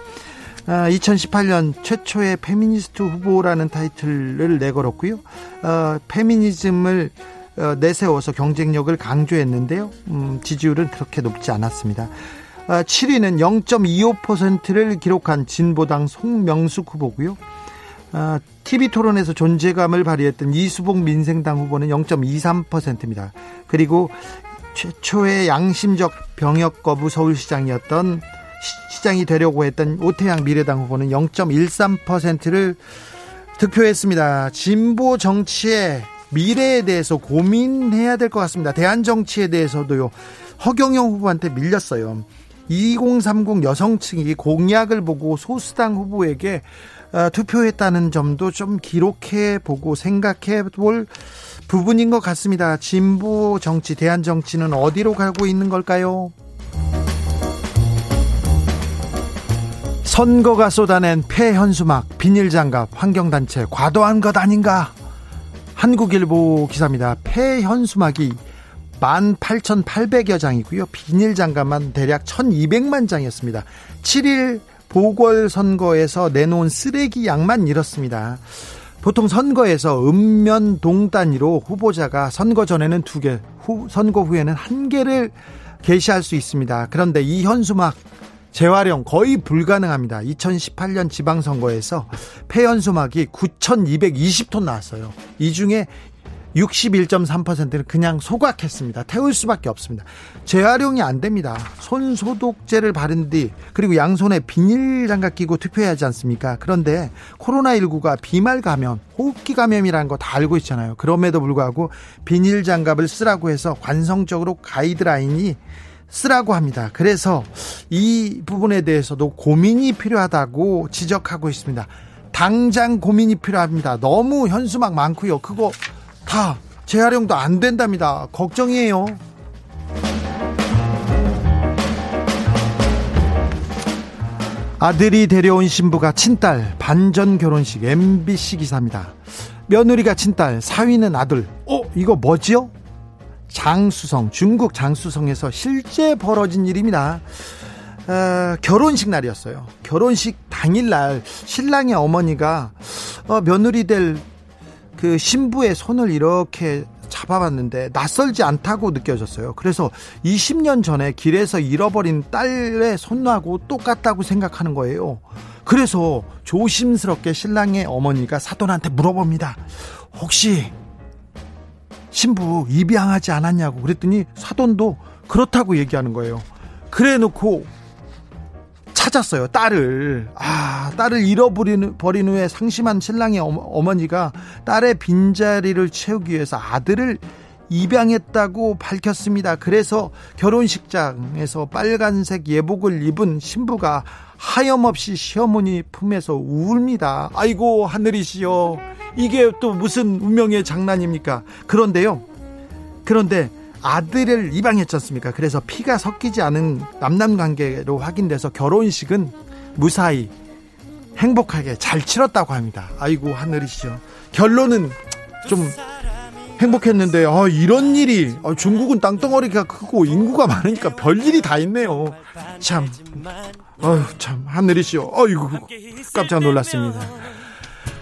2018년 최초의 페미니스트 후보라는 타이틀을 내걸었고요. 어, 페미니즘을 어, 내세워서 경쟁력을 강조했는데요. 음, 지지율은 그렇게 높지 않았습니다. 어, 7위는 0.25%를 기록한 진보당 송명숙 후보고요. 어, TV 토론에서 존재감을 발휘했던 이수봉 민생당 후보는 0.23%입니다. 그리고 최초의 양심적 병역 거부 서울시장이었던 시- 시장이 되려고 했던 오태양 미래당 후보는 0.13%를 득표했습니다. 진보 정치의 미래에 대해서 고민해야 될 것 같습니다. 대한 정치에 대해서도요. 허경영 후보한테 밀렸어요. 2030 여성층이 공약을 보고 소수당 후보에게 어, 투표했다는 점도 좀 기록해 보고 생각해 볼 부분인 것 같습니다. 진보 정치, 대한 정치는 어디로 가고 있는 걸까요? 선거가 쏟아낸 폐현수막, 비닐장갑, 환경단체 과도한 것 아닌가? 한국일보 기사입니다. 폐현수막이 18,800여 장이고요. 비닐장갑만 대략 1,200만 장이었습니다. 7일 보궐선거에서 내놓은 쓰레기 양만 이렇습니다. 보통 선거에서 읍면 동 단위로 후보자가 선거 전에는 두 개, 후, 선거 후에는 한 개를 게시할 수 있습니다. 그런데 이 현수막 재활용 거의 불가능합니다. 2018년 지방선거에서 폐연수막이 9,220톤 나왔어요. 이 중에 61.3%는 그냥 소각했습니다. 태울 수밖에 없습니다. 재활용이 안 됩니다. 손 소독제를 바른 뒤 그리고 양손에 비닐 장갑 끼고 투표해야 하지 않습니까? 그런데 코로나19가 비말 감염, 호흡기 감염이라는 거 다 알고 있잖아요. 그럼에도 불구하고 비닐 장갑을 쓰라고 해서 관성적으로 가이드라인이 쓰라고 합니다. 그래서 이 부분에 대해서도 고민이 필요하다고 지적하고 있습니다. 당장 고민이 필요합니다. 너무 현수막 많고요. 그거 다 재활용도 안 된답니다. 걱정이에요. 아들이 데려온 신부가 친딸 반전 결혼식 MBC 기사입니다. 며느리가 친딸, 사위는 아들. 어, 이거 뭐지요? 장수성, 중국 장수성에서 실제 벌어진 일입니다. 어, 결혼식 날이었어요. 결혼식 당일날 신랑의 어머니가 어, 며느리 될 그 신부의 손을 이렇게 잡아봤는데 낯설지 않다고 느껴졌어요. 그래서 20년 전에 길에서 잃어버린 딸의 손하고 똑같다고 생각하는 거예요. 그래서 조심스럽게 신랑의 어머니가 사돈한테 물어봅니다. 혹시 신부 입양하지 않았냐고 그랬더니 사돈도 그렇다고 얘기하는 거예요. 그래 놓고 찾았어요. 딸을. 아, 딸을 잃어버린 버린 후에 상심한 신랑의 어머니가 딸의 빈자리를 채우기 위해서 아들을 입양했다고 밝혔습니다. 그래서 결혼식장에서 빨간색 예복을 입은 신부가 하염없이 시어머니 품에서 울니다. 아이고 하늘이시여 이게 또 무슨 운명의 장난입니까? 그런데요. 그런데 아들을 입양했지 않습니까? 그래서 피가 섞이지 않은 남남 관계로 확인돼서 결혼식은 무사히 행복하게 잘 치렀다고 합니다. 아이고 하늘이시여. 결론은 좀 행복했는데 아, 이런 일이 아, 중국은 땅덩어리가 크고 인구가 많으니까 별일이 다 있네요. 참, 어휴, 참 하늘이시여. 어이구 깜짝 놀랐습니다.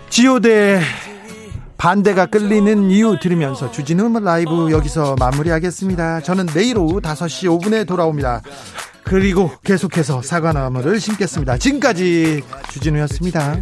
지오대 반대가 끌리는 이유 들으면서 주진우 라이브 여기서 마무리하겠습니다. 저는 내일 오후 5시 5분에 돌아옵니다. 그리고 계속해서 사과나무를 심겠습니다. 지금까지 주진우였습니다.